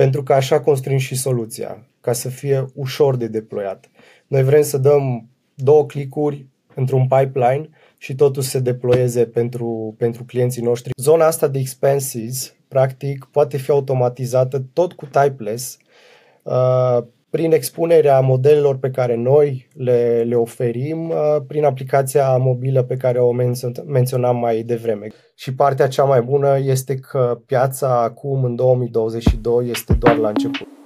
pentru că așa construim și soluția, ca să fie ușor de deployat. Noi vrem să dăm două clicuri într-un pipeline și totul se deployeze pentru, pentru clienții noștri. Zona asta de expenses, practic, poate fi automatizată tot cu typeless, uh, prin expunerea modelelor pe care noi le, le oferim, uh, prin aplicația mobilă pe care o menționam mai devreme. Și partea cea mai bună este că piața acum, în 2022, este doar la început.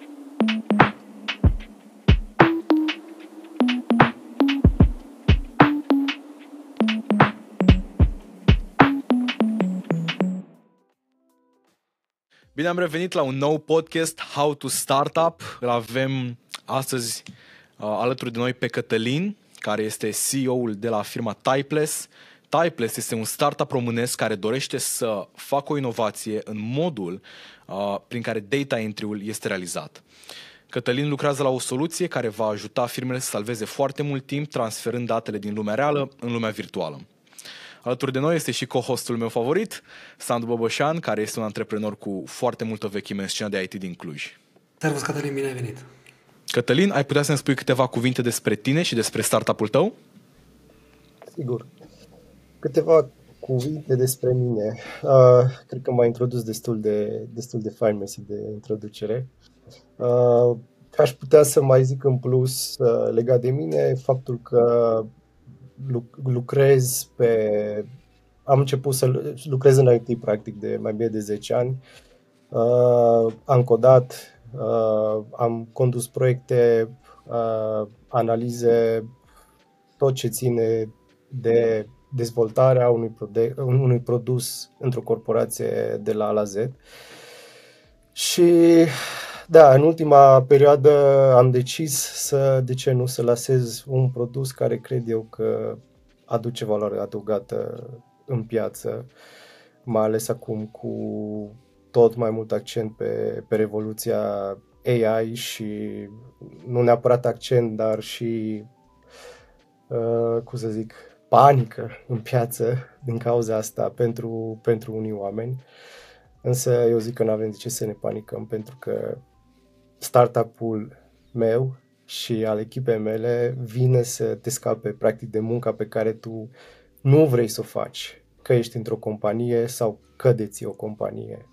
Bine am revenit la un nou podcast, How to Startup. Îl avem astăzi uh, alături de noi pe Cătălin, care este CEO-ul de la firma Typeless. Typeless este un startup românesc care dorește să facă o inovație în modul uh, prin care data entry-ul este realizat. Cătălin lucrează la o soluție care va ajuta firmele să salveze foarte mult timp transferând datele din lumea reală în lumea virtuală. Alături de noi este și co-hostul meu favorit, Sandu Boboșan, care este un antreprenor cu foarte multă vechime în scena de IT din Cluj. Servus, Cătălin, bine ai venit! Cătălin, ai putea să-mi spui câteva cuvinte despre tine și despre startup-ul tău? Sigur. Câteva cuvinte despre mine. Uh, cred că m-a introdus destul de, destul de fain mersi de introducere. Uh, aș putea să mai zic în plus uh, legat de mine faptul că lucrez pe... Am început să lucrez în IT practic de mai bine de 10 ani. Uh, am codat, uh, am condus proiecte, uh, analize, tot ce ține de dezvoltarea unui, prode- unui produs într-o corporație de la A la Z. Și da, în ultima perioadă am decis să, de ce nu, să lasez un produs care cred eu că aduce valoare adăugată în piață, mai ales acum cu tot mai mult accent pe, pe revoluția AI și nu neapărat accent, dar și, uh, cum să zic, panică în piață din cauza asta pentru, pentru unii oameni. Însă eu zic că nu avem de ce să ne panicăm pentru că startup-ul meu și al echipei mele vine să te scape practic de munca pe care tu nu vrei să o faci, că ești într-o companie sau că deții o companie.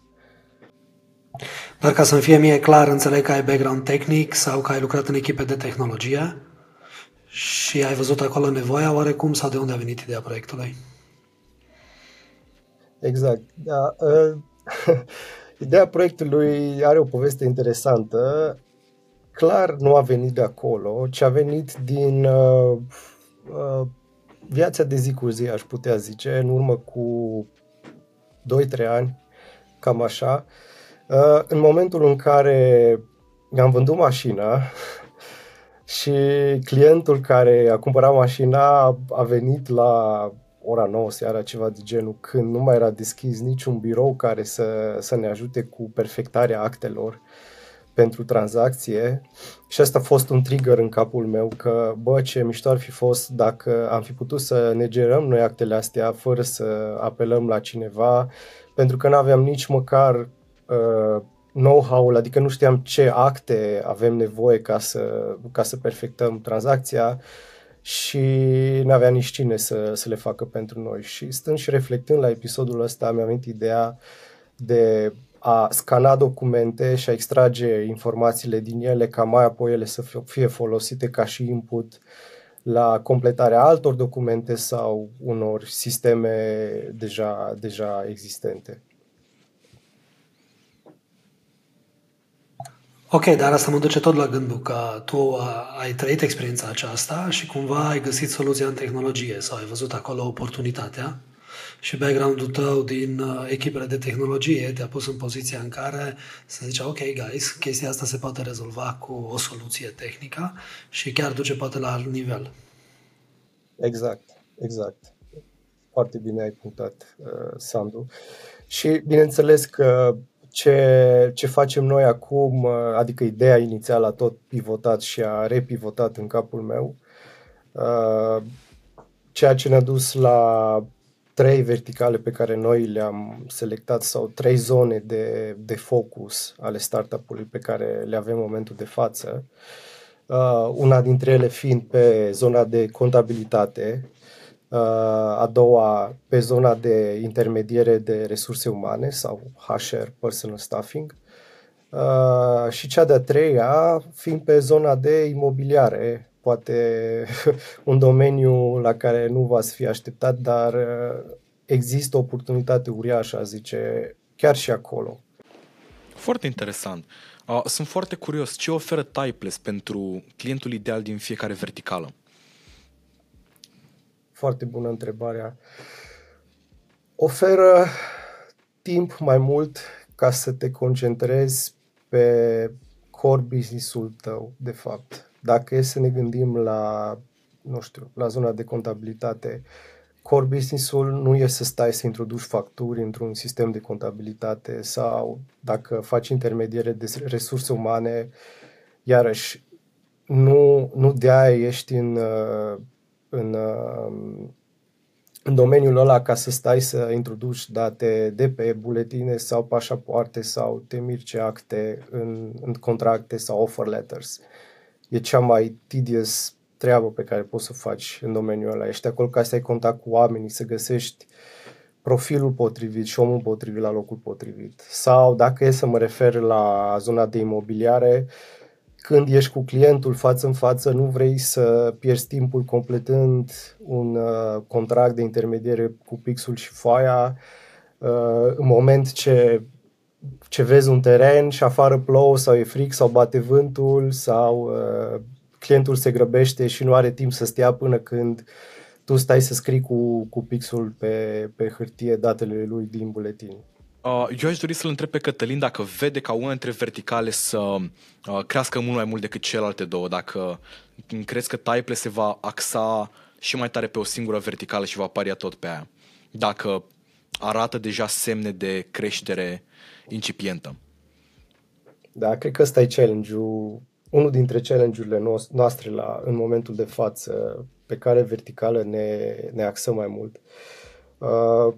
Dar ca să-mi fie mie clar, înțeleg că ai background tehnic sau că ai lucrat în echipe de tehnologie și ai văzut acolo nevoia oarecum sau de unde a venit ideea proiectului? Exact. Da, uh, Ideea proiectului are o poveste interesantă. Clar nu a venit de acolo, ci a venit din uh, uh, viața de zi cu zi, aș putea zice, în urmă cu 2-3 ani, cam așa. Uh, în momentul în care mi-am vândut mașina și clientul care a cumpărat mașina a venit la ora 9 seara, ceva de genul, când nu mai era deschis niciun birou care să, să ne ajute cu perfectarea actelor pentru tranzacție. Și asta a fost un trigger în capul meu că, bă, ce mișto ar fi fost dacă am fi putut să ne gerăm noi actele astea fără să apelăm la cineva, pentru că nu aveam nici măcar uh, know-how-ul, adică nu știam ce acte avem nevoie ca să, ca să perfectăm tranzacția și nu avea nici cine să, să le facă pentru noi. Și stând și reflectând la episodul ăsta, mi-am venit ideea de a scana documente și a extrage informațiile din ele ca mai apoi ele să fie folosite ca și input la completarea altor documente sau unor sisteme deja, deja existente. Ok, dar asta mă duce tot la gândul că tu ai trăit experiența aceasta și cumva ai găsit soluția în tehnologie sau ai văzut acolo oportunitatea și background-ul tău din uh, echipele de tehnologie te-a pus în poziția în care să zice, ok, guys, chestia asta se poate rezolva cu o soluție tehnică și chiar duce poate la alt nivel. Exact, exact. Foarte bine ai punctat, uh, Sandu. Și bineînțeles că ce, ce facem noi acum, uh, adică ideea inițială a tot pivotat și a repivotat în capul meu, uh, ceea ce ne-a dus la trei verticale pe care noi le-am selectat sau trei zone de, de focus ale startup-ului pe care le avem în momentul de față. Uh, una dintre ele fiind pe zona de contabilitate, uh, a doua pe zona de intermediere de resurse umane sau HR, Personal Staffing, uh, și cea de-a treia fiind pe zona de imobiliare, poate un domeniu la care nu v-ați fi așteptat, dar uh, există o oportunitate uriașă, a zice, chiar și acolo. Foarte interesant. Uh, sunt foarte curios. Ce oferă Typeless pentru clientul ideal din fiecare verticală? Foarte bună întrebarea. Oferă timp mai mult ca să te concentrezi pe core business-ul tău, de fapt dacă e să ne gândim la, nu știu, la zona de contabilitate, core business-ul nu e să stai să introduci facturi într-un sistem de contabilitate sau dacă faci intermediere de resurse umane, iarăși, nu, nu de aia ești în, în, în domeniul ăla ca să stai să introduci date de pe buletine sau pașapoarte sau te mirce acte în, în contracte sau offer letters. Uh, e cea mai tedious treabă pe care poți să faci în domeniul ăla. Ești acolo ca să ai contact cu oamenii, să găsești profilul potrivit și omul potrivit la locul potrivit. Sau dacă e să mă refer la zona de imobiliare, când ești cu clientul față în față, nu vrei să pierzi timpul completând un uh, contract de intermediere cu pixul și foaia uh, în moment ce ce vezi un teren și afară plouă sau e fric sau bate vântul sau uh, clientul se grăbește și nu are timp să stea până când tu stai să scrii cu, cu pixul pe, pe hârtie datele lui din buletin. Uh, eu aș dori să-l întreb pe Cătălin dacă vede ca una dintre verticale să uh, crească mult mai mult decât celelalte două, dacă crezi că Type se va axa și mai tare pe o singură verticală și va paria tot pe aia. Dacă arată deja semne de creștere incipientă. Da, cred că ăsta e challenge-ul, unul dintre challenge-urile noastre la, în momentul de față, pe care verticală ne, ne axăm mai mult. Uh,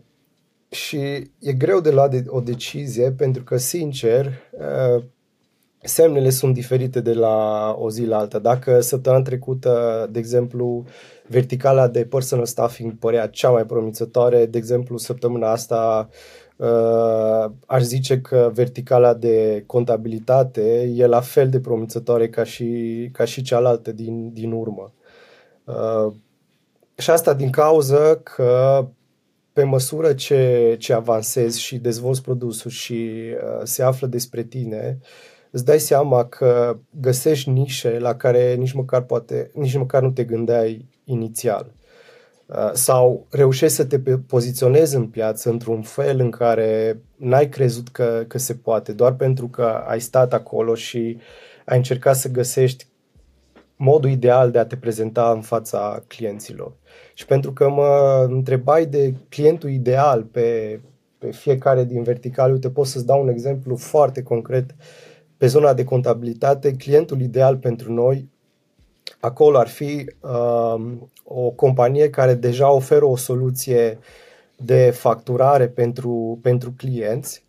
și e greu de luat de, o decizie pentru că, sincer, uh, semnele sunt diferite de la o zi la alta. Dacă săptămâna trecută, de exemplu, verticala de personal staffing părea cea mai promițătoare, de exemplu, săptămâna asta Uh, aș zice că verticala de contabilitate e la fel de promițătoare ca și, ca și cealaltă din, din urmă. Uh, și asta din cauza că pe măsură ce, ce avansezi și dezvolți produsul și uh, se află despre tine, îți dai seama că găsești nișe la care nici măcar, poate, nici măcar nu te gândeai inițial. Uh, sau reușești să te poziționezi în piață într-un fel în care n-ai crezut că, că se poate, doar pentru că ai stat acolo și ai încercat să găsești modul ideal de a te prezenta în fața clienților. Și pentru că mă întrebai de clientul ideal pe, pe fiecare din verticale, uite, pot să-ți dau un exemplu foarte concret. Pe zona de contabilitate, clientul ideal pentru noi acolo ar fi uh, o companie care deja oferă o soluție de facturare pentru, pentru clienți,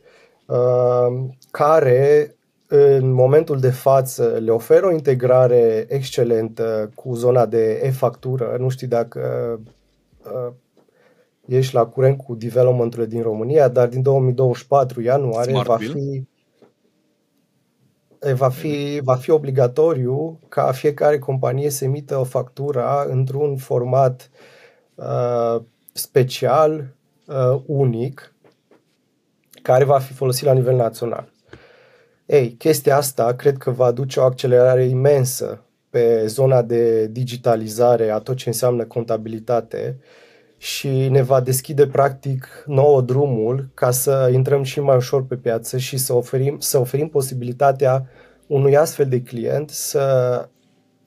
uh, care în momentul de față le oferă o integrare excelentă cu zona de e-factură. Nu știu dacă uh, ești la curent cu developmentul din România, dar din 2024 ianuarie Smart va fi va fi, va fi obligatoriu ca fiecare companie să emită o factură într-un format uh, special, uh, unic, care va fi folosit la nivel național. Ei, chestia asta cred că va aduce o accelerare imensă pe zona de digitalizare a tot ce înseamnă contabilitate și ne va deschide practic nouă drumul ca să intrăm și mai ușor pe piață și să oferim, să oferim posibilitatea unui astfel de client să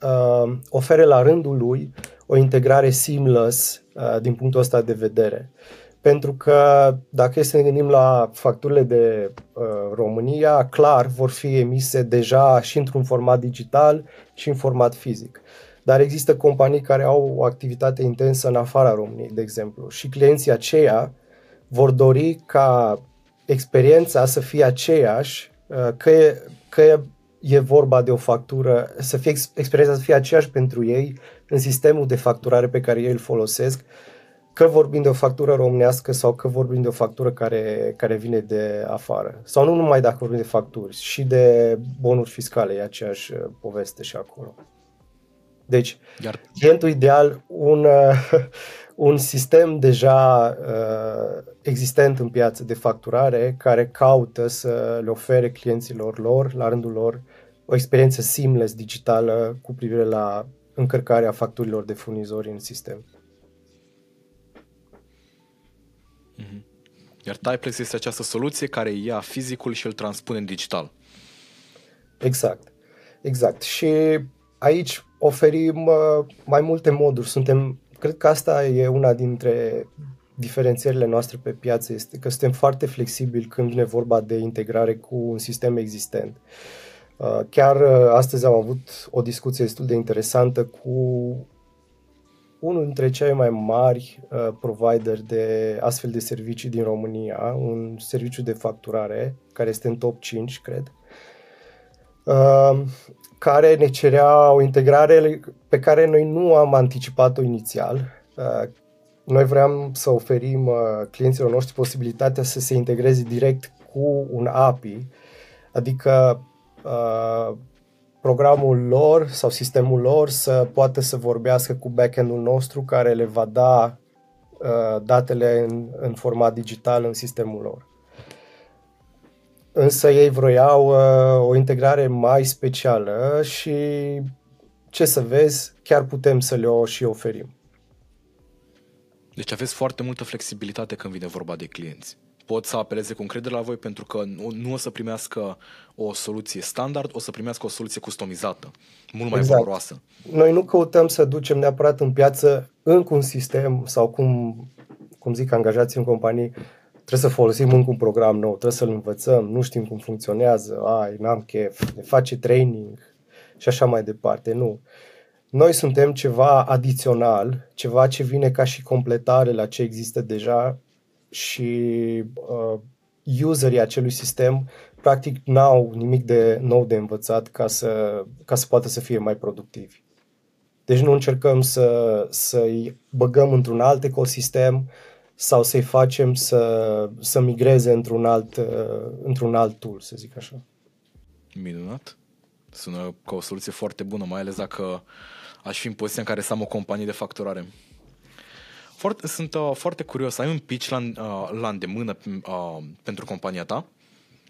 uh, ofere la rândul lui o integrare seamless uh, din punctul ăsta de vedere. Pentru că dacă să ne gândim la facturile de uh, România, clar vor fi emise deja și într-un format digital și în format fizic. dar există companii care au o activitate intensă în afara României, de exemplu, și clienții aceia vor dori ca experiența să fie aceeași, uh, că e, că e vorba de o factură, să fie experiența să fie aceeași pentru ei în sistemul de facturare pe care ei îl folosesc, că vorbim de o factură românească sau că vorbim de o factură care, care vine de afară. Sau nu numai dacă vorbim de facturi, și de bonuri fiscale, e aceeași uh, poveste și acolo. Deci, Iar... clientul ideal, un, uh, un sistem deja uh, existent în piață de facturare care caută să le ofere clienților lor, la rândul lor, o experiență seamless digitală cu privire la încărcarea facturilor de furnizori în sistem. Mm-hmm. Iar Typlex este această soluție care ia fizicul și îl transpune în digital. Exact. Exact. Și aici oferim uh, mai multe moduri. Suntem, cred că asta e una dintre diferențierile noastre pe piață, este că suntem foarte flexibili când vine vorba de integrare cu un sistem existent. Uh, chiar uh, astăzi am avut o discuție destul de interesantă cu unul dintre cei mai mari uh, provider de astfel de servicii din România, un serviciu de facturare care este în top 5, cred, uh, care ne cerea o integrare pe care noi nu am anticipat-o inițial. Uh, noi vreau să oferim uh, clienților noștri posibilitatea să se integreze direct cu un API, adică uh, programul lor sau sistemul lor să poată să vorbească cu backend-ul nostru care le va da uh, datele în, în format digital în sistemul lor. Însă ei vroiau uh, o integrare mai specială și ce să vezi, chiar putem să le o și oferim. Deci aveți foarte multă flexibilitate când vine vorba de clienți pot să apeleze cu încredere la voi pentru că nu, nu o să primească o soluție standard, o să primească o soluție customizată, mult mai exact. valoroasă. Noi nu căutăm să ducem neapărat în piață încă un sistem sau cum, cum zic angajații în companii, trebuie să folosim încă un program nou, trebuie să-l învățăm, nu știm cum funcționează, ai, n-am chef, ne face training și așa mai departe. Nu. Noi suntem ceva adițional, ceva ce vine ca și completare la ce există deja și uh, userii acelui sistem practic n-au nimic de nou de învățat ca să, ca să poată să fie mai productivi. Deci nu încercăm să, să-i băgăm într-un alt ecosistem sau să-i facem să, să migreze într-un alt, uh, într-un alt tool, să zic așa. Minunat. Sună ca o soluție foarte bună, mai ales dacă aș fi în poziția în care să am o companie de facturare. Foarte, sunt uh, foarte curios. Ai un pitch la, uh, la îndemână uh, pentru compania ta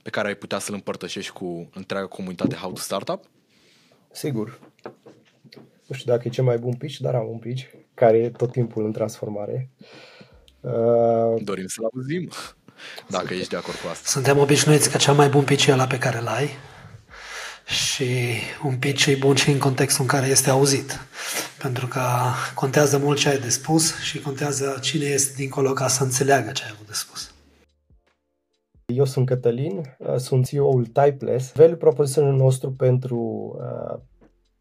pe care ai putea să-l împărtășești cu întreaga comunitate How to Startup? Sigur. Nu știu dacă e cel mai bun pitch, dar am un pitch care e tot timpul în transformare. Uh... Dorim să-l auzim, dacă ești de acord cu asta. Suntem obișnuiți că cel mai bun pitch e ăla pe care l-ai și un pitch e bun și în contextul în care este auzit. Pentru că contează mult ce ai de spus și contează cine este dincolo ca să înțeleagă ce ai avut de spus. Eu sunt Cătălin, sunt CEO-ul Typeless. Value proposition nostru pentru uh,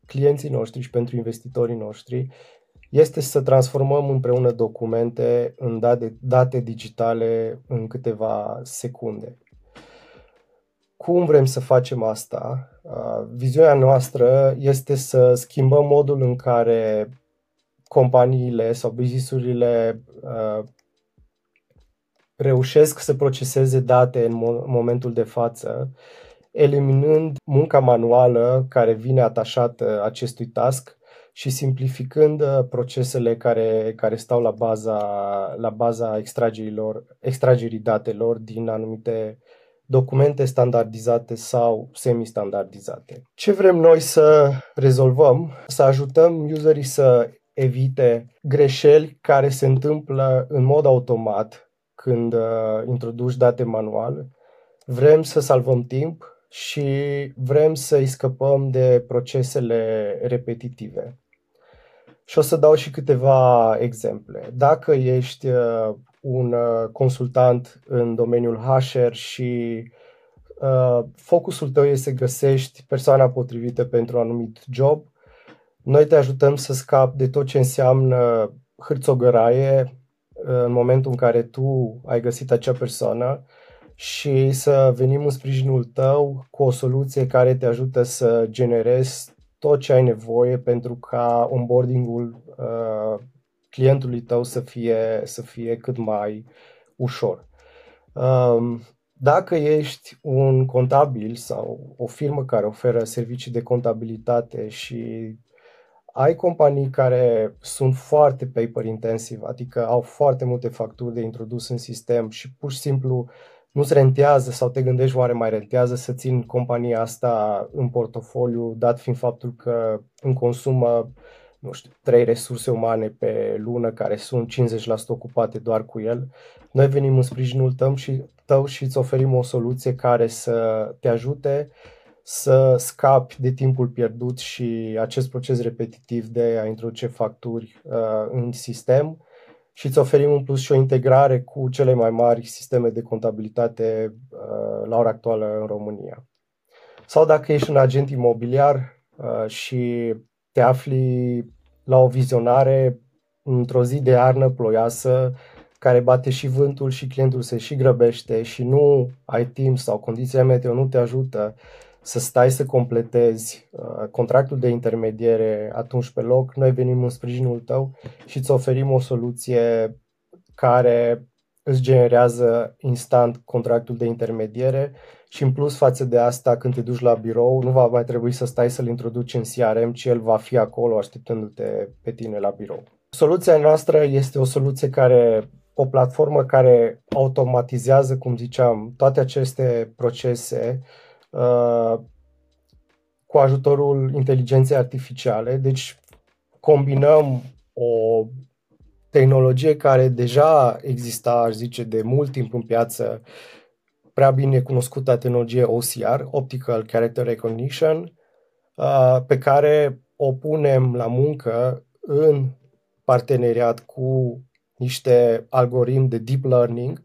clienții noștri și pentru investitorii noștri este să transformăm împreună documente în date, date digitale în câteva secunde. Cum vrem să facem asta? Viziunea noastră este să schimbăm modul în care companiile sau businessurile reușesc să proceseze date în momentul de față, eliminând munca manuală care vine atașată acestui task și simplificând procesele care, care stau la baza, la baza extragerii datelor din anumite documente standardizate sau semi-standardizate. Ce vrem noi să rezolvăm? Să ajutăm userii să evite greșeli care se întâmplă în mod automat când uh, introduci date manual. Vrem să salvăm timp și vrem să-i scăpăm de procesele repetitive. Și o să dau și câteva exemple. Dacă ești uh, un uh, consultant în domeniul HR și uh, focusul tău este să găsești persoana potrivită pentru un anumit job, Noi te ajutăm să scapi de tot ce înseamnă hârțogăraie în momentul în care tu ai găsit acea persoană și să venim în sprijinul tău cu o soluție care te ajută să generezi tot ce ai nevoie pentru ca onboarding-ul uh, clientului tău să fie, să fie cât mai ușor. Um, dacă ești un contabil sau o firmă care oferă servicii de contabilitate și ai companii care sunt foarte paper intensive, adică au foarte multe facturi de introdus în sistem și pur și simplu nu-ți rentează sau te gândești oare mai rentează să țin compania asta în portofoliu, dat fiind faptul că îmi consumă, nu știu, trei resurse umane pe lună care sunt 50% ocupate doar cu el. Noi venim în sprijinul tău și, tău și îți oferim o soluție care să te ajute să scapi de timpul pierdut și acest proces repetitiv de a introduce facturi uh, în sistem și îți oferim în plus și o integrare cu cele mai mari sisteme de contabilitate uh, la ora actuală în România. Sau dacă ești un agent imobiliar uh, și te afli la o vizionare într-o zi de iarnă ploioasă, care bate și vântul și clientul se și grăbește și nu ai timp sau condițiile meteo nu te ajută să stai să completezi uh, contractul de intermediere atunci pe loc, noi venim în sprijinul tău și îți oferim o soluție care îți generează instant contractul de intermediere și în plus față de asta, când te duci la birou, nu va mai trebui să stai să-l introduci în CRM, ci el va fi acolo așteptându-te pe tine la birou. Soluția noastră este o soluție care o platformă care automatizează, cum ziceam, toate aceste procese uh, cu ajutorul inteligenței artificiale. Deci combinăm o tehnologie care deja exista, aș zice, de mult timp în piață, prea bine cunoscută tehnologie OCR, Optical Character Recognition, uh, pe care o punem la muncă în parteneriat cu niște algoritmi de deep learning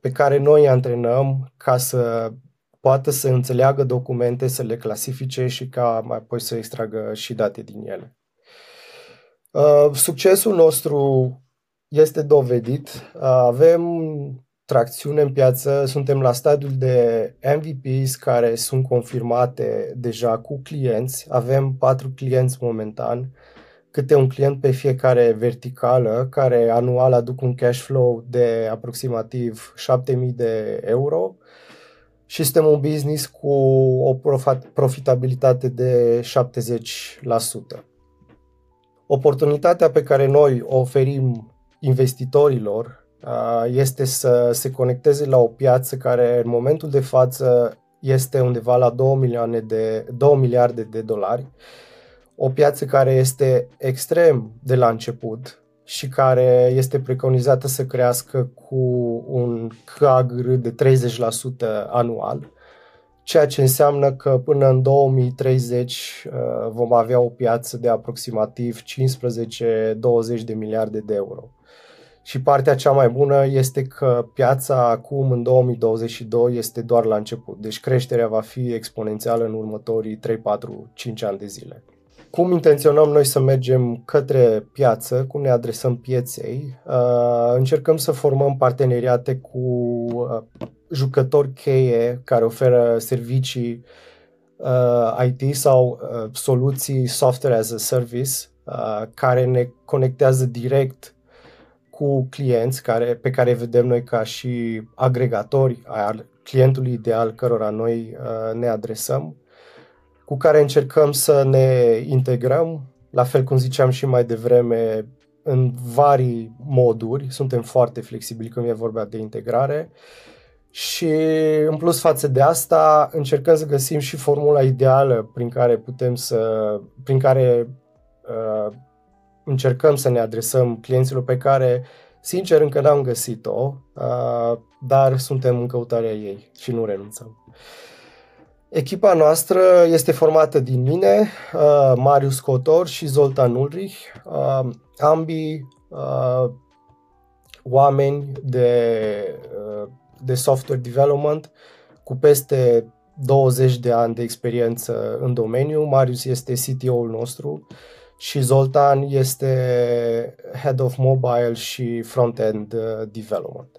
pe care noi îi antrenăm ca să poată să înțeleagă documente, să le clasifice și ca mai apoi să extragă și date din ele. Uh, succesul nostru este dovedit. Uh, avem tracțiune în piață, suntem la stadiul de MVPs care sunt confirmate deja cu clienți. Avem patru clienți momentan câte un client pe fiecare verticală, care anual aduc un cash flow de aproximativ 7000 de euro și suntem un business cu o profitabilitate de 70%. Oportunitatea pe care noi o oferim investitorilor este să se conecteze la o piață care în momentul de față este undeva la 2, milioane de, 2 miliarde de dolari o piață care este extrem de la început și care este preconizată să crească cu un CAGR de 30% anual, ceea ce înseamnă că până în 2030 uh, vom avea o piață de aproximativ 15-20 de miliarde de euro. Și partea cea mai bună este că piața acum, în 2022, este doar la început. Deci creșterea va fi exponențială în următorii 3, 4, 5 ani de zile cum intenționăm noi să mergem către piață, cum ne adresăm pieței. Uh, încercăm să formăm parteneriate cu uh, jucători cheie care oferă servicii uh, IT sau soluții software as a service care ne conectează direct cu clienți care, pe care vedem noi ca și agregatori al clientului ideal cărora noi ne adresăm cu care încercăm să ne integrăm, la fel cum ziceam și mai devreme, în vari moduri, suntem foarte flexibili când e vorba de integrare. Și în plus față de asta încercăm să găsim și formula ideală prin care putem să, prin care uh, încercăm să ne adresăm clienților pe care sincer încă n-am găsit-o, uh, dar suntem în căutarea ei și nu renunțăm. Echipa noastră este formată din mine, uh, Marius Cotor și Zoltan Ulrich, uh, ambii uh, oameni de, uh, de software development cu peste 20 de ani de experiență în domeniu. Marius este CTO-ul nostru și Zoltan este Head of Mobile și Front-End uh, Development.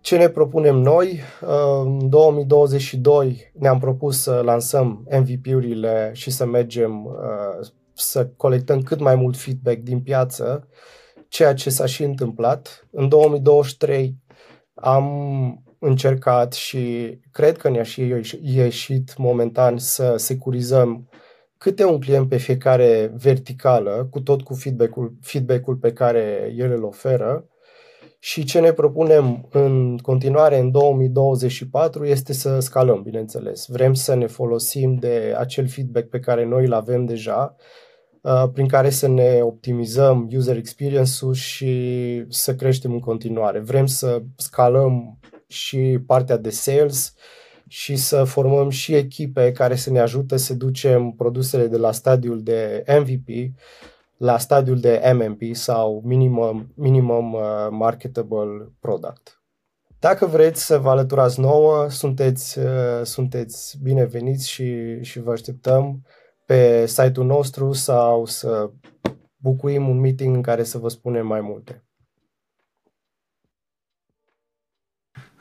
Ce ne propunem noi? Uh, în 2022 ne-am propus să lansăm MVP-urile și să mergem uh, să colectăm cât mai mult feedback din piață, ceea ce s-a și întâmplat. În 2023 am încercat și cred că ne-a și ieșit momentan să securizăm câte un client pe fiecare verticală, cu tot cu feedback-ul, feedback-ul pe care el îl oferă. Și ce ne propunem în continuare în 2024 este să scalăm, bineînțeles. Vrem să ne folosim de acel feedback pe care noi îl avem deja, uh, prin care să ne optimizăm user experience-ul și să creștem în continuare. Vrem să scalăm și partea de sales, și să formăm și echipe care să ne ajute să ducem produsele de la stadiul de MVP la stadiul de MMP sau Minimum, minimum uh, Marketable Product. Dacă vreți să vă alăturați nouă, sunteți, uh, sunteți bineveniți și, și vă așteptăm pe site-ul nostru sau să bucuim un meeting în care să vă spunem mai multe.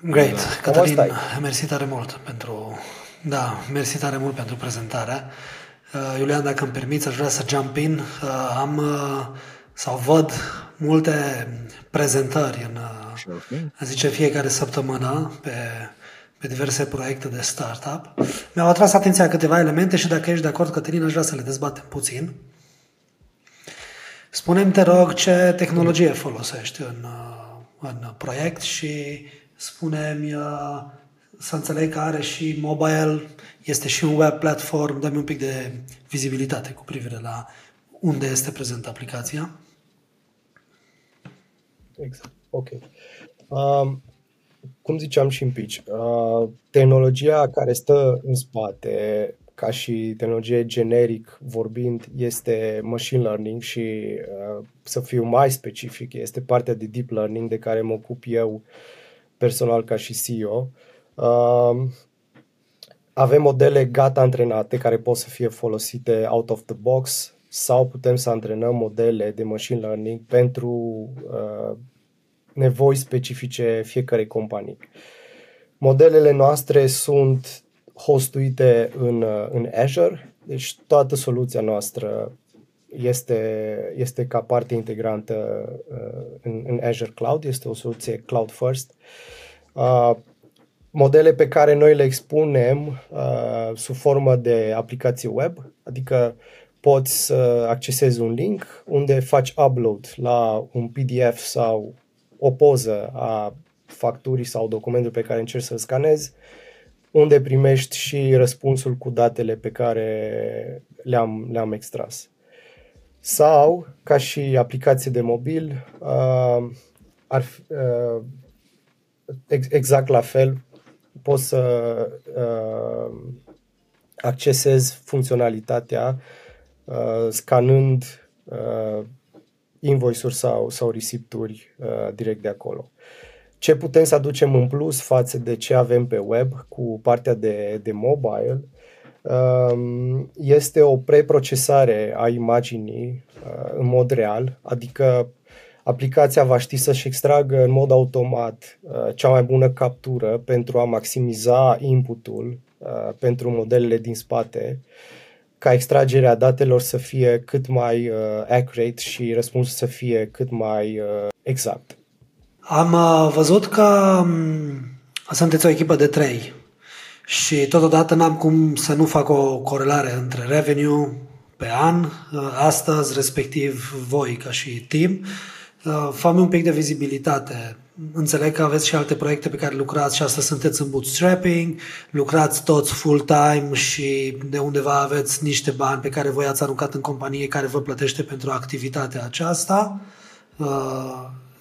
Great. Da. Cătălin, mersi tare mult pentru, da, mersi tare mult pentru prezentare. Uh, Iulian, dacă îmi permiți, aș vrea să jump in. Uh, am uh, sau văd multe prezentări în, okay. zice, fiecare săptămână pe, pe diverse proiecte de startup. Mi-au atras atenția câteva elemente și dacă ești de acord, Cătălin, aș vrea să le dezbatem puțin. Spune-mi, te rog, ce tehnologie folosești în, în proiect și spune-mi uh, să înțeleg că are și mobile, este și un web platform, dă-mi un pic de vizibilitate cu privire la unde este prezentă aplicația. Exact, ok. Um, cum ziceam și în pitch, uh, tehnologia care stă în spate, ca și tehnologie generic vorbind, este machine learning și uh, să fiu mai specific, este partea de deep learning de care mă ocup eu uh, personal ca și CEO. Uh, avem modele gata antrenate care pot să fie folosite out of the box sau putem să antrenăm modele de machine learning pentru uh, nevoi specifice fiecarei companii. Modelele noastre sunt hostuite în, uh, în Azure, deci toată soluția noastră este, este ca parte integrantă uh, în, în Azure Cloud, este o soluție cloud first. Uh, modele pe care noi le expunem uh, sub formă de aplicație web, adică poți să accesezi un link unde faci upload la un PDF sau o poză a facturii sau documentul pe care încerci să-l scanezi, unde primești și răspunsul cu datele pe care le-am, le-am extras. Sau, ca și aplicație de mobil, uh, ar fi, uh, ex- exact la fel, poți să uh, accesezi funcționalitatea uh, scanând uh, invoice-uri sau, sau recepturi uh, direct de acolo. Ce putem să aducem în plus față de ce avem pe web cu partea de, de mobile Um, este o preprocesare a imaginii uh, în mod real, adică aplicația va ști să-și extragă în mod automat uh, cea mai bună captură pentru a maximiza inputul uh, pentru modelele din spate, ca extragerea datelor să fie cât mai accurate și răspunsul să fie cât mai exact. Am văzut că um, sunteți o echipă de trei și totodată n-am cum să nu fac o corelare între revenue pe an, uh, astăzi, respectiv voi ca și team. Uh, fă un pic de vizibilitate. Înțeleg că aveți și alte proiecte pe care lucrați și astăzi sunteți în bootstrapping, lucrați toți full-time și de undeva aveți niște bani pe care voi ați aruncat în companie care vă plătește pentru activitatea aceasta.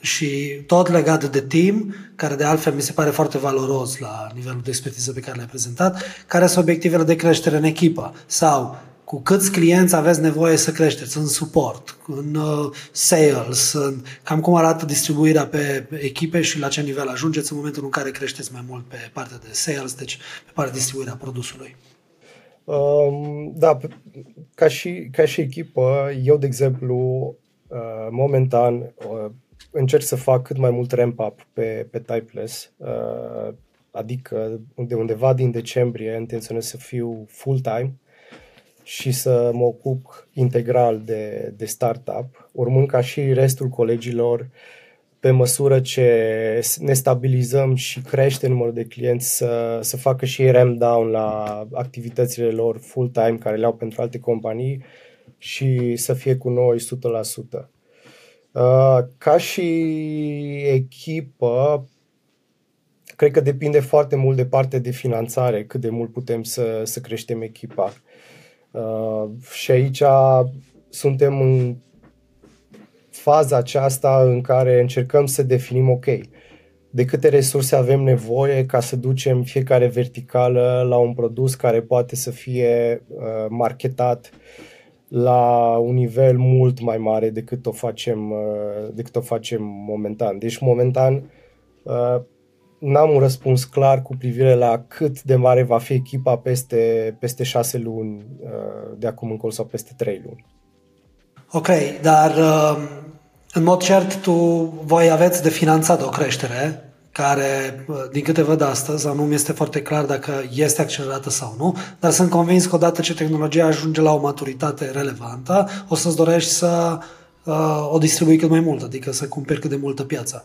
Uh, și tot legat de team, care de altfel mi se pare foarte valoros la nivelul de expertiză pe care le-ai prezentat, care sunt obiectivele de creștere în echipă sau cu câți clienți aveți nevoie să creșteți în suport, în uh, sales, în, cam cum arată distribuirea pe echipe și la ce nivel ajungeți în momentul în care creșteți mai mult pe partea de sales, deci pe partea de distribuirea produsului. Um, da, ca și, ca și echipă, eu, de exemplu, uh, momentan uh, încerc să fac cât mai mult ramp-up pe, pe Typeless, uh, adică de undeva din decembrie intenționez să fiu full-time și să mă ocup integral de, de startup, urmând ca și restul colegilor pe măsură ce ne stabilizăm și crește numărul de clienți să, să facă și ramp down la activitățile lor full-time care le au pentru alte companii și să fie cu noi 100%. Uh, ca și echipă, cred că depinde foarte mult de partea de finanțare, cât de mult putem să, să creștem echipa. Uh, și aici suntem în faza aceasta în care încercăm să definim, ok, de câte resurse avem nevoie ca să ducem fiecare verticală la un produs care poate să fie uh, marketat la un nivel mult mai mare decât o facem, uh, decât o facem momentan. Deci, momentan, uh, n-am un răspuns clar cu privire la cât de mare va fi echipa peste, peste șase luni uh, de acum încolo sau peste trei luni. Ok, dar uh, în mod cert tu voi aveți de finanțat o creștere care, uh, din câte văd astăzi, sau nu mi este foarte clar dacă este accelerată sau nu, dar sunt convins că odată ce tehnologia ajunge la o maturitate relevantă, o să-ți dorești să uh, o distribui cât mai mult, adică să cumperi cât de multă piață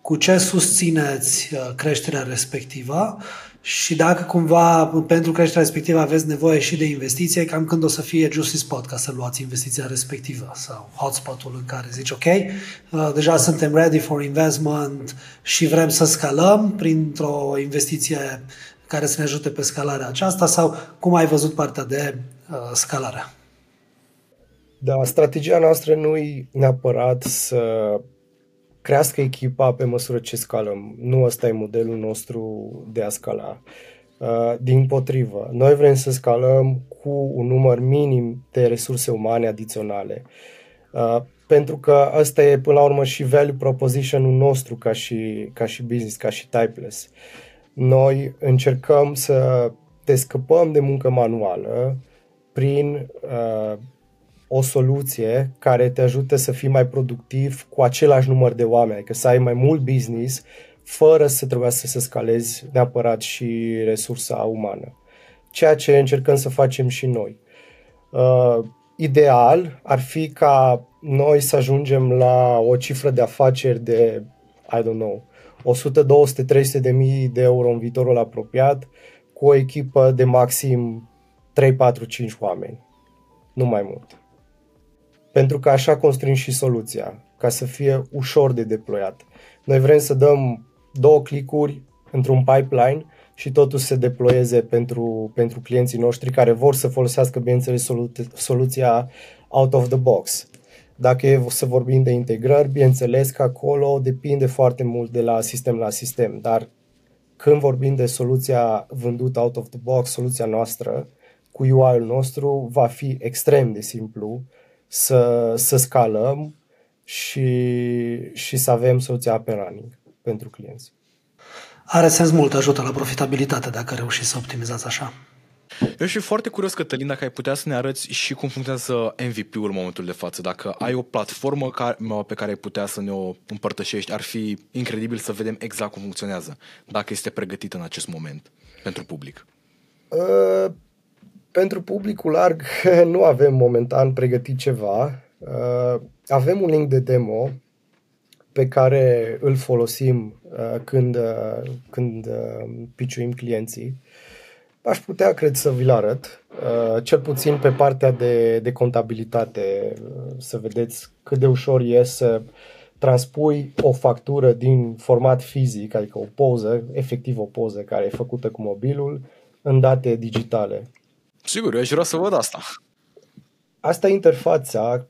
cu ce susțineți uh, creșterea respectivă și dacă cumva pentru creșterea respectivă aveți nevoie și de investiție, cam când o să fie juicy spot ca să luați investiția respectivă sau hotspot-ul în care zici ok, uh, deja suntem ready for investment și vrem să scalăm printr-o investiție care să ne ajute pe scalarea aceasta sau cum ai văzut partea de uh, scalare? Da, strategia noastră nu e neapărat să crească echipa pe măsură ce scalăm. Nu ăsta e modelul nostru de a scala. Uh, din potrivă, noi vrem să scalăm cu un număr minim de resurse umane adiționale. Uh, pentru că ăsta e până la urmă și value proposition-ul nostru ca și, ca și business, ca și typeless. Noi încercăm să te scăpăm de muncă manuală prin uh, o soluție care te ajută să fii mai productiv cu același număr de oameni, adică să ai mai mult business fără să trebuiască să scalezi neapărat și resursa umană. Ceea ce încercăm să facem și noi. Uh, ideal ar fi ca noi să ajungem la o cifră de afaceri de, I don't know, 100, 200, 300 de mii de euro în viitorul apropiat cu o echipă de maxim 3, 4, 5 oameni. Nu mai mult. Pentru că așa construim și soluția, ca să fie ușor de deployat. Noi vrem să dăm două clicuri într-un pipeline și totul se deployeze pentru, pentru clienții noștri care vor să folosească, bineînțeles, solu- soluția out of the box. Dacă e să vorbim de integrări, bineînțeles că acolo depinde foarte mult de la sistem la sistem, dar când vorbim de soluția vândută out of the box, soluția noastră, cu UI-ul nostru, va fi extrem de simplu să, să scalăm și, și să avem soluția pe running pentru clienți. Are sens mult, ajută la profitabilitate dacă reușiți să optimizați așa. Eu și foarte curios, Cătălin, dacă ai putea să ne arăți și cum funcționează MVP-ul în momentul de față. Dacă ai o platformă pe care ai putea să ne o împărtășești, ar fi incredibil să vedem exact cum funcționează, dacă este pregătită în acest moment pentru public. Uh, pentru publicul larg nu avem momentan pregătit ceva. Uh, avem un link de demo pe care îl folosim uh, când, uh, când piciuim clienții. Aș putea, cred, să vi-l arăt, cel puțin pe partea de, de contabilitate, să vedeți cât de ușor e să transpui o factură din format fizic, adică o poză, efectiv o poză care e făcută cu mobilul, în date digitale. Sigur, eu aș vrea să văd asta. Asta e interfața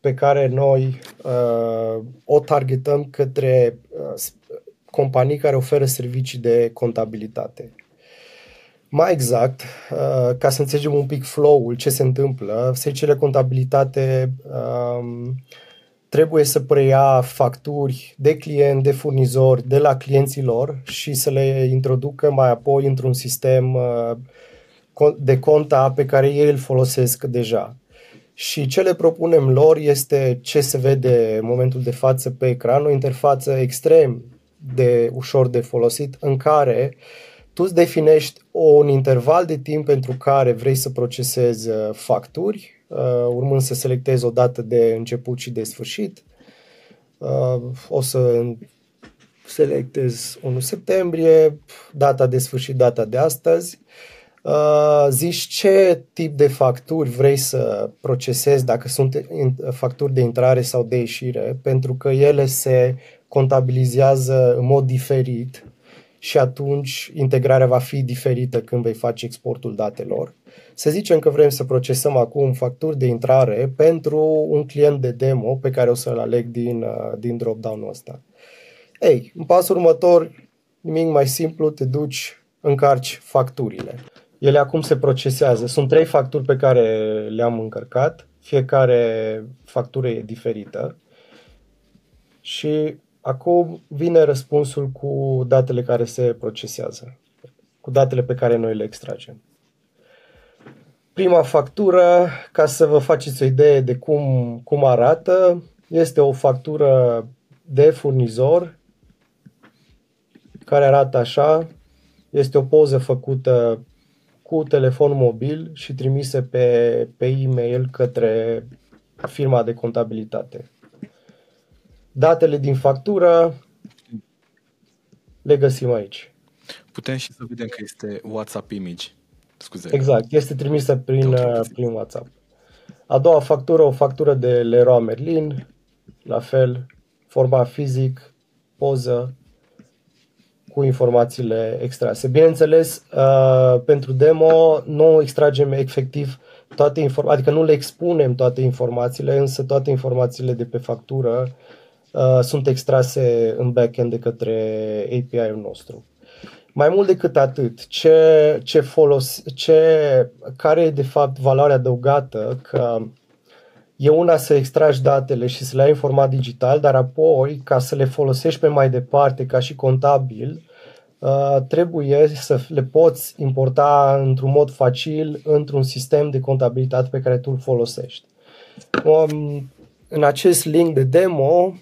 pe care noi uh, o targetăm către uh, companii care oferă servicii de contabilitate. Mai exact, uh, ca să înțelegem un pic flow-ul, ce se întâmplă, serviciile de contabilitate uh, trebuie să preia facturi de client, de furnizori, de la clienții lor și să le introducă mai apoi într-un sistem uh, de conta pe care ei îl folosesc deja. Și ce le propunem lor este ce se vede în momentul de față pe ecran, o interfață extrem de ușor de folosit în care tu îți definești un interval de timp pentru care vrei să procesezi uh, facturi, uh, urmând să selectezi o dată de început și de sfârșit. Uh, o să selectez 1 septembrie, data de sfârșit, data de astăzi. Zici ce tip de facturi vrei să procesezi, dacă sunt facturi de intrare sau de ieșire, pentru că ele se contabilizează în mod diferit și atunci integrarea va fi diferită când vei face exportul datelor. Să zicem că vrem să procesăm acum facturi de intrare pentru un client de demo pe care o să-l aleg din, uh, din drop-down-ul ăsta. Ei, în pasul următor, nimic mai simplu, te duci, încarci facturile. Ele acum se procesează. Sunt trei facturi pe care le-am încărcat. Fiecare factură e diferită. Și Acum vine răspunsul cu datele care se procesează, cu datele pe care noi le extragem. Prima factură, ca să vă faceți o idee de cum, cum arată, este o factură de furnizor care arată așa. Este o poză făcută cu telefon mobil și trimise pe, pe e-mail către firma de contabilitate. Datele din factură le găsim aici. Putem și să vedem că este WhatsApp image. Scuze. Exact, este trimisă prin, uh, prin WhatsApp. A doua factură, o factură de Leroy Merlin, la fel, format fizic, poză, cu informațiile extrase. Bineînțeles, uh, pentru demo nu extragem efectiv toate informațiile, adică nu le expunem toate informațiile, însă toate informațiile de pe factură Uh, sunt extrase în backend de către API-ul nostru. Mai mult decât atât, ce, ce folos, ce, care e de fapt valoarea adăugată că e una să extragi datele și să le ai în format digital, dar apoi, ca să le folosești pe mai departe ca și contabil, uh, trebuie să le poți importa într-un mod facil într-un sistem de contabilitate pe care tu îl folosești. Um, în acest link de demo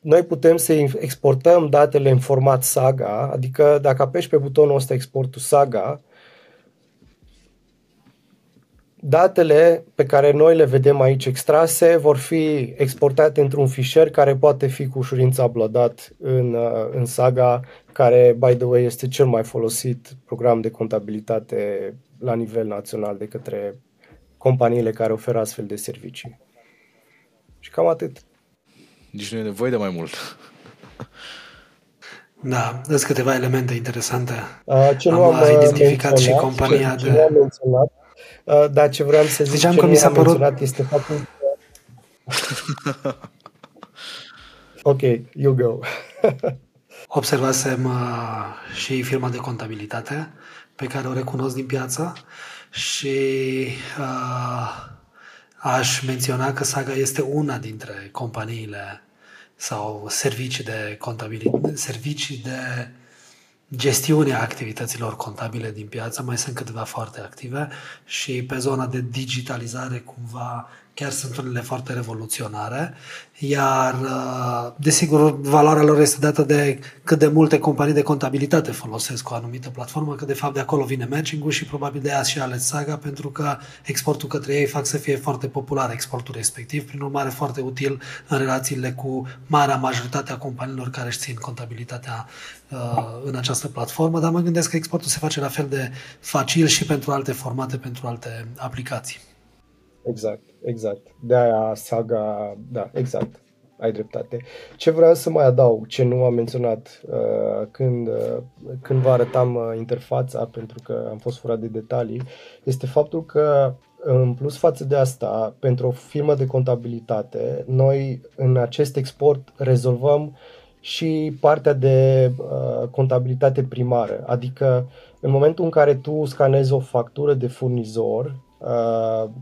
noi putem să exportăm datele în format Saga, adică dacă apeși pe butonul ăsta exportul Saga, datele pe care noi le vedem aici extrase vor fi exportate într-un fișier care poate fi cu ușurință uploadat în, în Saga, care, by the way, este cel mai folosit program de contabilitate la nivel național de către companiile care oferă astfel de servicii. Și cam atât. Nici nu e nevoie de mai mult. Da, sunt câteva elemente interesante. Uh, ce am, am identificat și compania ce, de... Ce am menționat, uh, dar ce vreau să zic Ziceam ce că mi s-a părut... menționat este faptul că... ok, you go. Observasem uh, și firma de contabilitate pe care o recunosc din piață și uh, Aș menționa că Saga este una dintre companiile sau servicii de contabilitate, servicii de gestiune a activităților contabile din piață, mai sunt câteva foarte active și pe zona de digitalizare cumva chiar sunt unele foarte revoluționare, iar, uh, desigur, valoarea lor este dată de cât de multe companii de contabilitate folosesc o anumită platformă, că de fapt de acolo vine matching-ul și probabil de aia și ales Saga, pentru că exportul către ei fac să fie foarte popular exportul respectiv, prin urmare foarte util în relațiile cu marea majoritate a companiilor care își țin contabilitatea uh, în această platformă, dar mă gândesc că exportul se face la fel de facil și pentru alte formate, pentru alte aplicații. Exact, exact. De aia saga, da, exact. Ai dreptate. Ce vreau să mai adaug, ce nu am menționat uh, când, uh, când vă arătam uh, interfața, pentru că am fost furat de detalii, este faptul că în plus față de asta, pentru o firmă de contabilitate, noi în acest export rezolvăm și partea de uh, contabilitate primară, adică în momentul în care tu scanezi o factură de furnizor, Uh,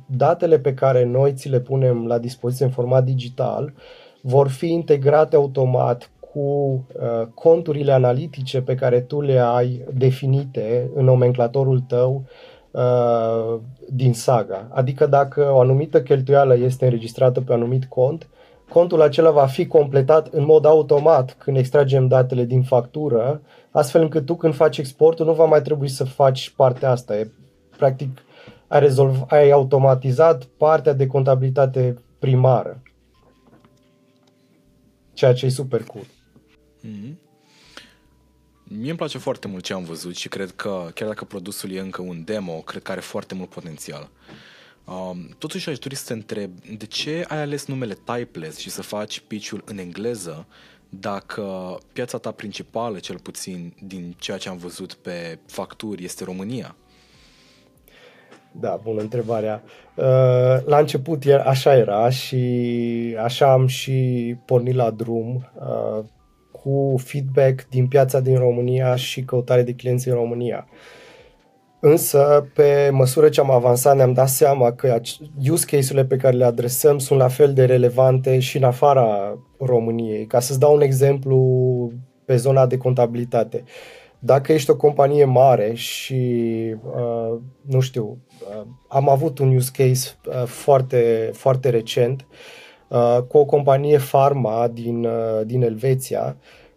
datele pe care noi ți le punem la dispoziție în format digital vor fi integrate automat cu uh, conturile analitice pe care tu le ai definite în nomenclatorul tău uh, din saga. Adică dacă o anumită cheltuială este înregistrată pe un anumit cont, contul acela va fi completat în mod automat când extragem datele din factură, astfel încât tu când faci exportul nu va mai trebui să faci partea asta. E, practic ai, rezolv, ai automatizat partea de contabilitate primară. Ceea ce e super cool. Mm-hmm. Mie îmi place foarte mult ce am văzut și cred că, chiar dacă produsul e încă un demo, cred că are foarte mult potențial. Um, totuși aș dori să te întreb, de ce ai ales numele Typeless și să faci pitch-ul în engleză dacă piața ta principală, cel puțin din ceea ce am văzut pe facturi, este România? Da, bună întrebarea. Uh, la început așa era și așa am și pornit la drum uh, cu feedback din piața din România și căutare de clienți în România. Însă, pe măsură ce am avansat, ne-am dat seama că use case-urile pe care le adresăm sunt la fel de relevante și în afara României. Ca să-ți dau un exemplu pe zona de contabilitate. Dacă ești o companie mare și, uh, nu știu, uh, am avut un use case uh, foarte, foarte recent uh, cu o companie farma din, uh, din Elveția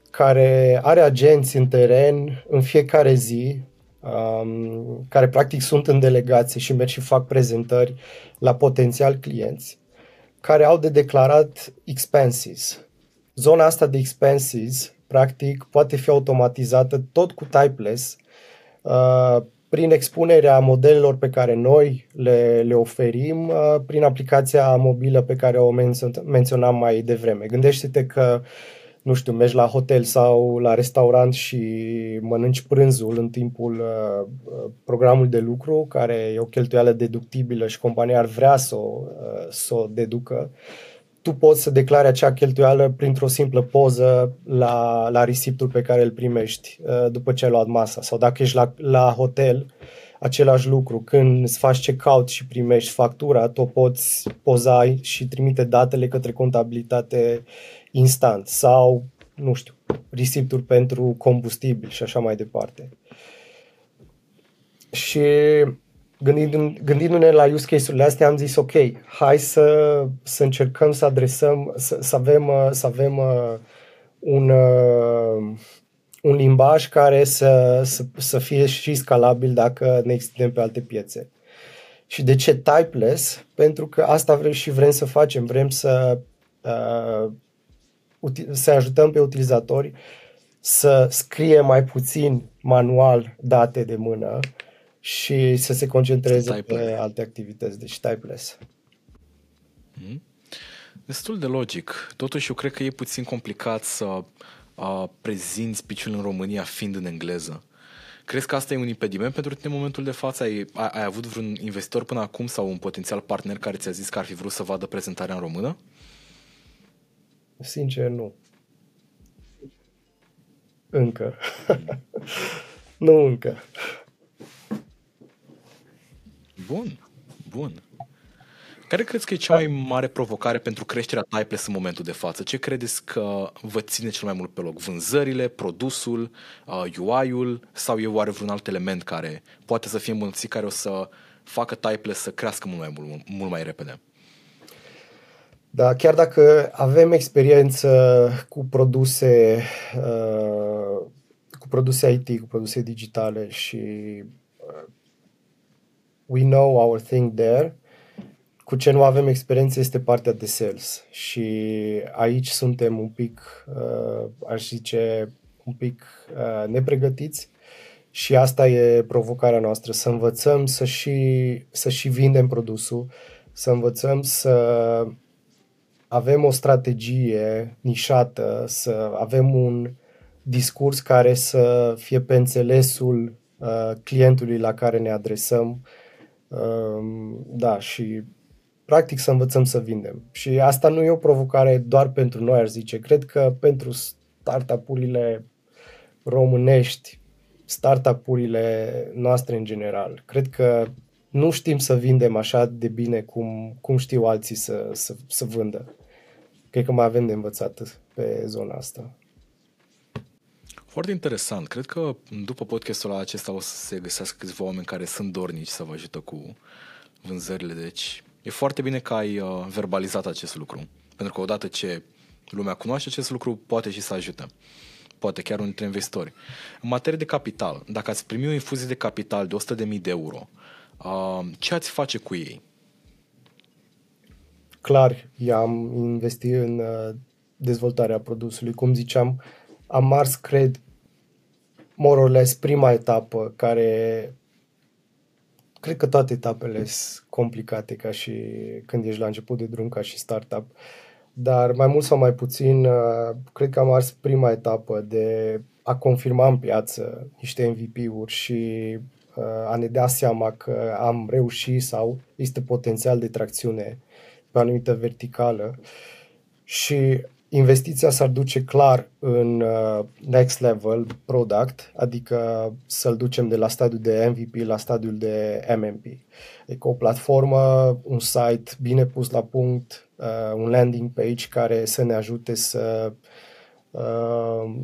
care are agenți în teren în fiecare zi um, care practic sunt în delegație și merg și fac prezentări la potențial clienți, care au de declarat expenses. Zona asta de expenses, practic, poate fi automatizată tot cu typeless, uh, prin expunerea modelelor pe care noi le, le oferim, uh, prin aplicația mobilă pe care o menționam mai devreme. Gândește-te că uh, nu știu, mergi la hotel sau la restaurant și mănânci prânzul în timpul uh, uh, programului de lucru, care e o cheltuială deductibilă și compania ar vrea să o, uh, să o deducă, tu poți să declari acea cheltuială printr-o simplă poză la, la receptul pe care îl primești uh, după ce ai luat masa. Sau dacă ești la, la hotel, același lucru. Când îți faci check-out și primești factura, tu poți poza și trimite datele către contabilitate uh, instant sau, nu știu, recepturi pentru combustibil și așa mai departe. Și gândindu-ne la use case-urile astea, am zis, ok, hai să, să încercăm să adresăm, să, să avem, să avem uh, un, uh, un limbaj care să, să, să fie și scalabil dacă ne extindem pe alte piețe. Și de ce typeless? Pentru că asta vrem și vrem să facem. Vrem să uh, să ajutăm pe utilizatori să scrie mai puțin manual date de mână și să se concentreze typeless. pe alte activități, deci typeless. Mm-hmm. Destul de logic. Totuși, eu cred că e puțin complicat să uh, prezinți piciul în România fiind în engleză. Crezi că asta e un impediment pentru tine în momentul de față? Ai, ai, ai avut vreun investitor până acum sau un potențial partener care ți-a zis că ar fi vrut să vadă prezentarea în română? Sincer, nu. Încă. nu încă. Bun, bun. Care crezi că e cea mai mare provocare pentru creșterea Typeless în momentul de față? Ce credeți că vă ține cel mai mult pe loc? Vânzările, produsul, uh, UI-ul sau e oare vreun alt element care poate să fie îmbunătățit care o să facă Typeless să crească mult mai, mult, mult mai repede? Da, chiar dacă avem experiență cu produse, uh, cu produse IT, cu produse digitale și uh, we know our thing there, cu ce nu avem experiență este partea de sales și aici suntem un pic, uh, aș zice, un pic uh, nepregătiți și asta e provocarea noastră, să învățăm să și, să și vindem produsul, să învățăm să avem o strategie nișată, să avem un discurs care să fie pe înțelesul uh, clientului la care ne adresăm. Uh, da, și practic să învățăm să vindem. Și asta nu e o provocare doar pentru noi, aș zice. Cred că pentru startup-urile românești, startup-urile noastre în general, cred că nu știm să vindem așa de bine cum, cum știu alții să, să, să vândă. Cred că mai avem de învățat pe zona asta. Foarte interesant. Cred că după podcastul acesta o să se găsească câțiva oameni care sunt dornici să vă ajută cu vânzările. Deci e foarte bine că ai uh, verbalizat acest lucru. Pentru că odată ce lumea cunoaște acest lucru, poate și să ajute. Poate chiar unul dintre investitori. În materie de capital, dacă ați primi o infuzie de capital de 100.000 de euro, uh, ce ați face cu ei? Clar, i-am investit în uh, dezvoltarea produsului. Cum ziceam, am mars, cred, more or less, prima etapă care cred că toate etapele sunt complicate ca și când ești la început de drum ca și startup. Dar mai mult sau mai puțin, uh, cred că am ars prima etapă de a confirma în piață niște MVP-uri și uh, a ne da seama că am reușit sau este potențial de tracțiune pe o anumită verticală. Și investiția s-ar duce clar în uh, next level product, adică să-l ducem de la stadiul de MVP la stadiul de MMP. Adică o platformă, un site bine pus la punct, uh, un landing page care să ne ajute să uh,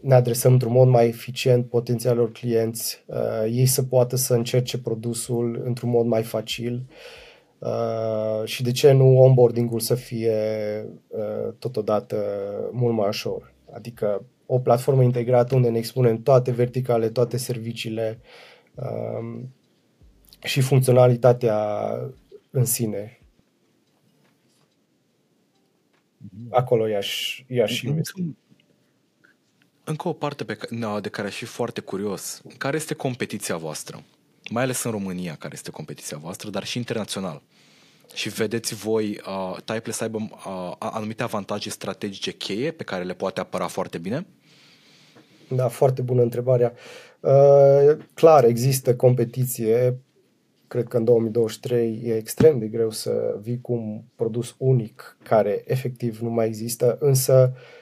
ne adresăm într-un mod mai eficient potențialor clienți, ei să poată să încerce produsul într-un mod mai facil Uh, și de ce nu onboarding-ul să fie uh, totodată mult mai ușor. Adică o platformă integrată unde ne expunem toate verticale, toate serviciile uh, și funcționalitatea în sine. Acolo i-aș, i-aș investi. Încă o parte pe care, de care aș fi foarte curios. Care este competiția voastră? Mai ales în România, care este competiția voastră, dar și internațional și vedeți voi uh, Type să aibă uh, anumite avantaje strategice cheie pe care le poate apăra foarte bine? Da, foarte bună întrebarea. Uh, clar, există competiție. Cred că în 2023 e extrem de greu să vii cu un produs unic care efectiv nu mai există, însă uh,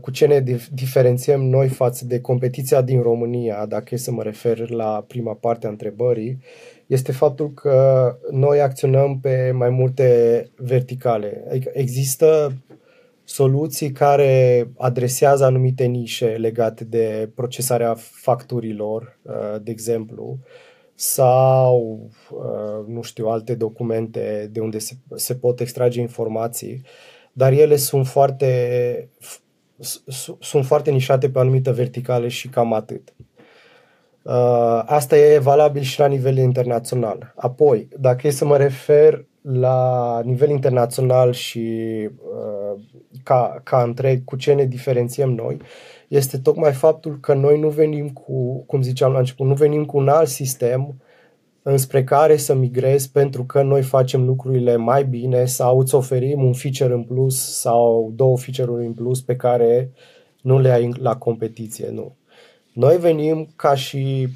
cu ce ne diferențiem noi față de competiția din România, dacă e să mă refer la prima parte a întrebării, este faptul că noi acționăm pe mai multe verticale. Adică există soluții care adresează anumite nișe legate de procesarea facturilor, uh, de exemplu, sau, uh, nu știu, alte documente de unde se, se pot extrage informații, dar ele sunt foarte, sunt foarte nișate pe anumite verticale și cam atât. Uh, asta e valabil și la nivel internațional. Apoi, dacă e să mă refer la nivel internațional și uh, ca, ca întreg, cu ce ne diferențiem noi, este tocmai faptul că noi nu venim cu, cum ziceam la început, nu venim cu un alt sistem înspre care să migrezi pentru că noi facem lucrurile mai bine sau îți oferim un feature în plus sau două feature-uri în plus pe care nu le ai la competiție, nu. Noi venim ca și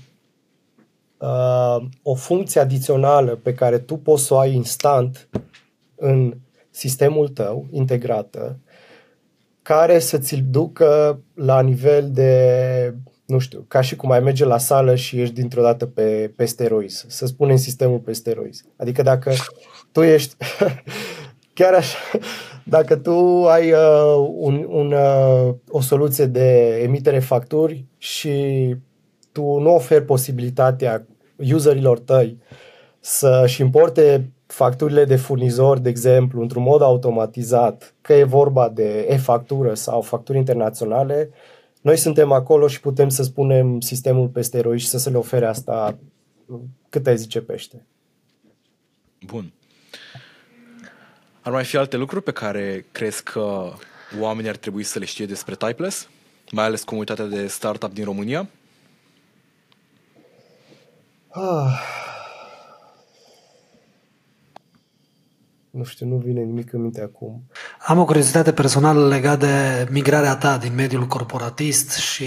uh, o funcție adițională pe care tu poți să o ai instant în sistemul tău, integrată, care să ți-l ducă la nivel de, nu știu, ca și cum ai merge la sală și ești dintr-o dată pe, pe steroizi, să spunem sistemul pe steroizi. Adică dacă tu ești, chiar așa, dacă tu ai uh, un, un, uh, o soluție de emitere facturi și tu nu oferi posibilitatea userilor tăi să-și importe facturile de furnizor, de exemplu, într-un mod automatizat, că e vorba de e-factură sau facturi internaționale, noi suntem acolo și putem să spunem sistemul peste eroi și să se le ofere asta cât ai zice pește. Bun. Ar mai fi alte lucruri pe care crezi că oamenii ar trebui să le știe despre Typeless? Mai ales comunitatea de startup din România? Ah. Nu știu, nu vine nimic în minte acum. Am o curiozitate personală legată de migrarea ta din mediul corporatist și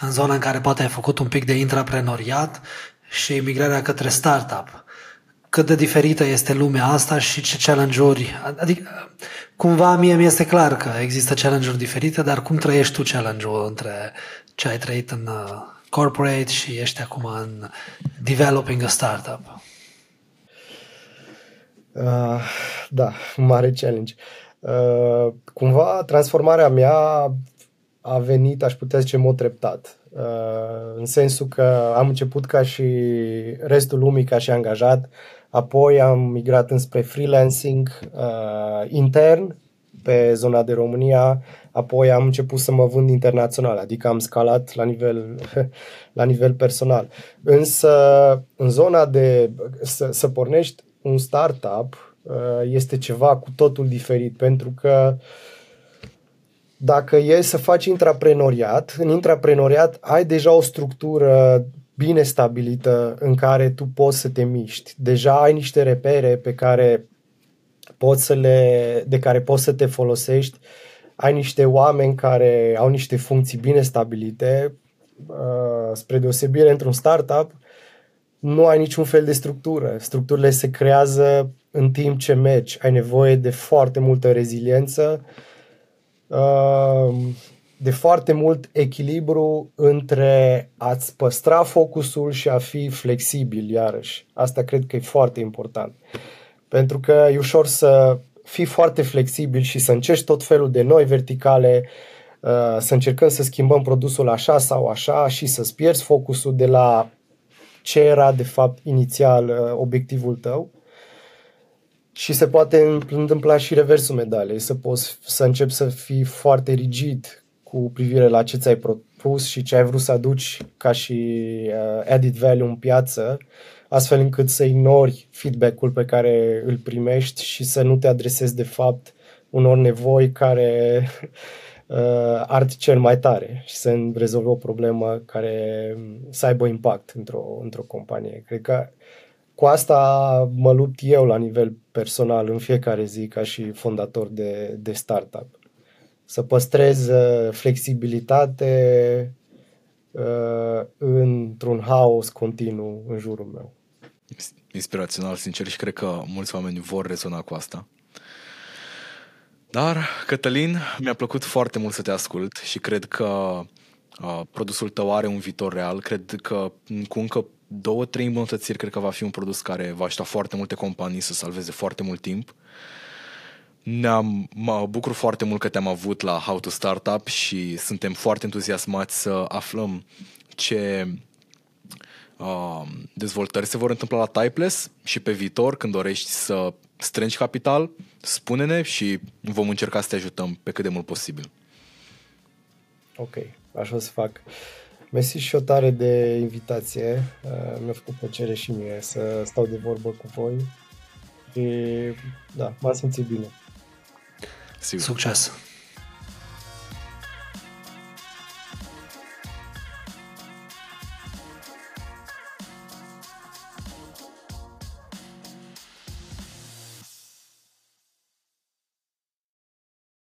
în zona în care poate ai făcut un pic de intraprenoriat și migrarea către startup cât de diferită este lumea asta și ce challenge-uri. Adică, cumva mie mi este clar că există challenge-uri diferite, dar cum trăiești tu challenge-ul între ce ai trăit în uh, corporate și ești acum în developing a startup? Uh, da, un mare challenge. Uh, cumva transformarea mea a venit, aș putea zice, mod treptat. Uh, în sensul că am început ca și restul lumii ca și angajat, apoi am migrat înspre freelancing uh, intern pe zona de România, apoi am început să mă vând internațional, adică am scalat la nivel, la nivel personal. Însă, în zona de să, să pornești un startup uh, este ceva cu totul diferit, pentru că dacă e să faci intraprenoriat, în intraprenoriat ai deja o structură bine stabilită în care tu poți să te miști. Deja ai niște repere pe care poți să le, de care poți să te folosești. Ai niște oameni care au niște funcții bine stabilite. Uh, spre deosebire într-un startup, nu ai niciun fel de structură. Structurile se creează în timp ce mergi. Ai nevoie de foarte multă reziliență, uh, de foarte mult echilibru între a-ți păstra focusul și a fi flexibil, iarăși. Asta cred că e foarte important. Pentru că e ușor să fii foarte flexibil și să încerci tot felul de noi verticale, uh, să încercăm să schimbăm produsul așa sau așa și să-ți pierzi focusul de la ce era de fapt inițial uh, obiectivul tău. Și se poate întâmpla și reversul medalei, să poți să începi să fii foarte rigid cu privire la ce ți-ai propus și ce ai vrut să aduci ca și uh, added value în piață, astfel încât să ignori feedback-ul pe care îl primești și să nu te adresezi de fapt unor nevoi care uh, ar cel mai tare și să rezolvă o problemă care să aibă impact într-o, într-o companie. Cred că cu asta mă lupt eu la nivel personal în fiecare zi ca și fondator de, de startup să păstrez uh, flexibilitate uh, într-un haos continuu în jurul meu. Inspirațional, sincer, și cred că mulți oameni vor rezona cu asta. Dar, Cătălin, mi-a plăcut foarte mult să te ascult și cred că uh, produsul tău are un viitor real. Cred că cu încă două, trei îmbunătățiri, cred că va fi un produs care va ajuta foarte multe companii să salveze foarte mult timp. Ne-am, mă bucur foarte mult că te-am avut la How to Startup și suntem foarte entuziasmați să aflăm ce uh, dezvoltări se vor întâmpla la Typeless și pe viitor, când dorești să strângi capital, spune-ne și vom încerca să te ajutăm pe cât de mult posibil. Ok, așa o să fac. Mersi și o tare de invitație. Uh, mi-a făcut plăcere și mie să stau de vorbă cu voi. Și da, m-am simțit bine. Sigur. Succes!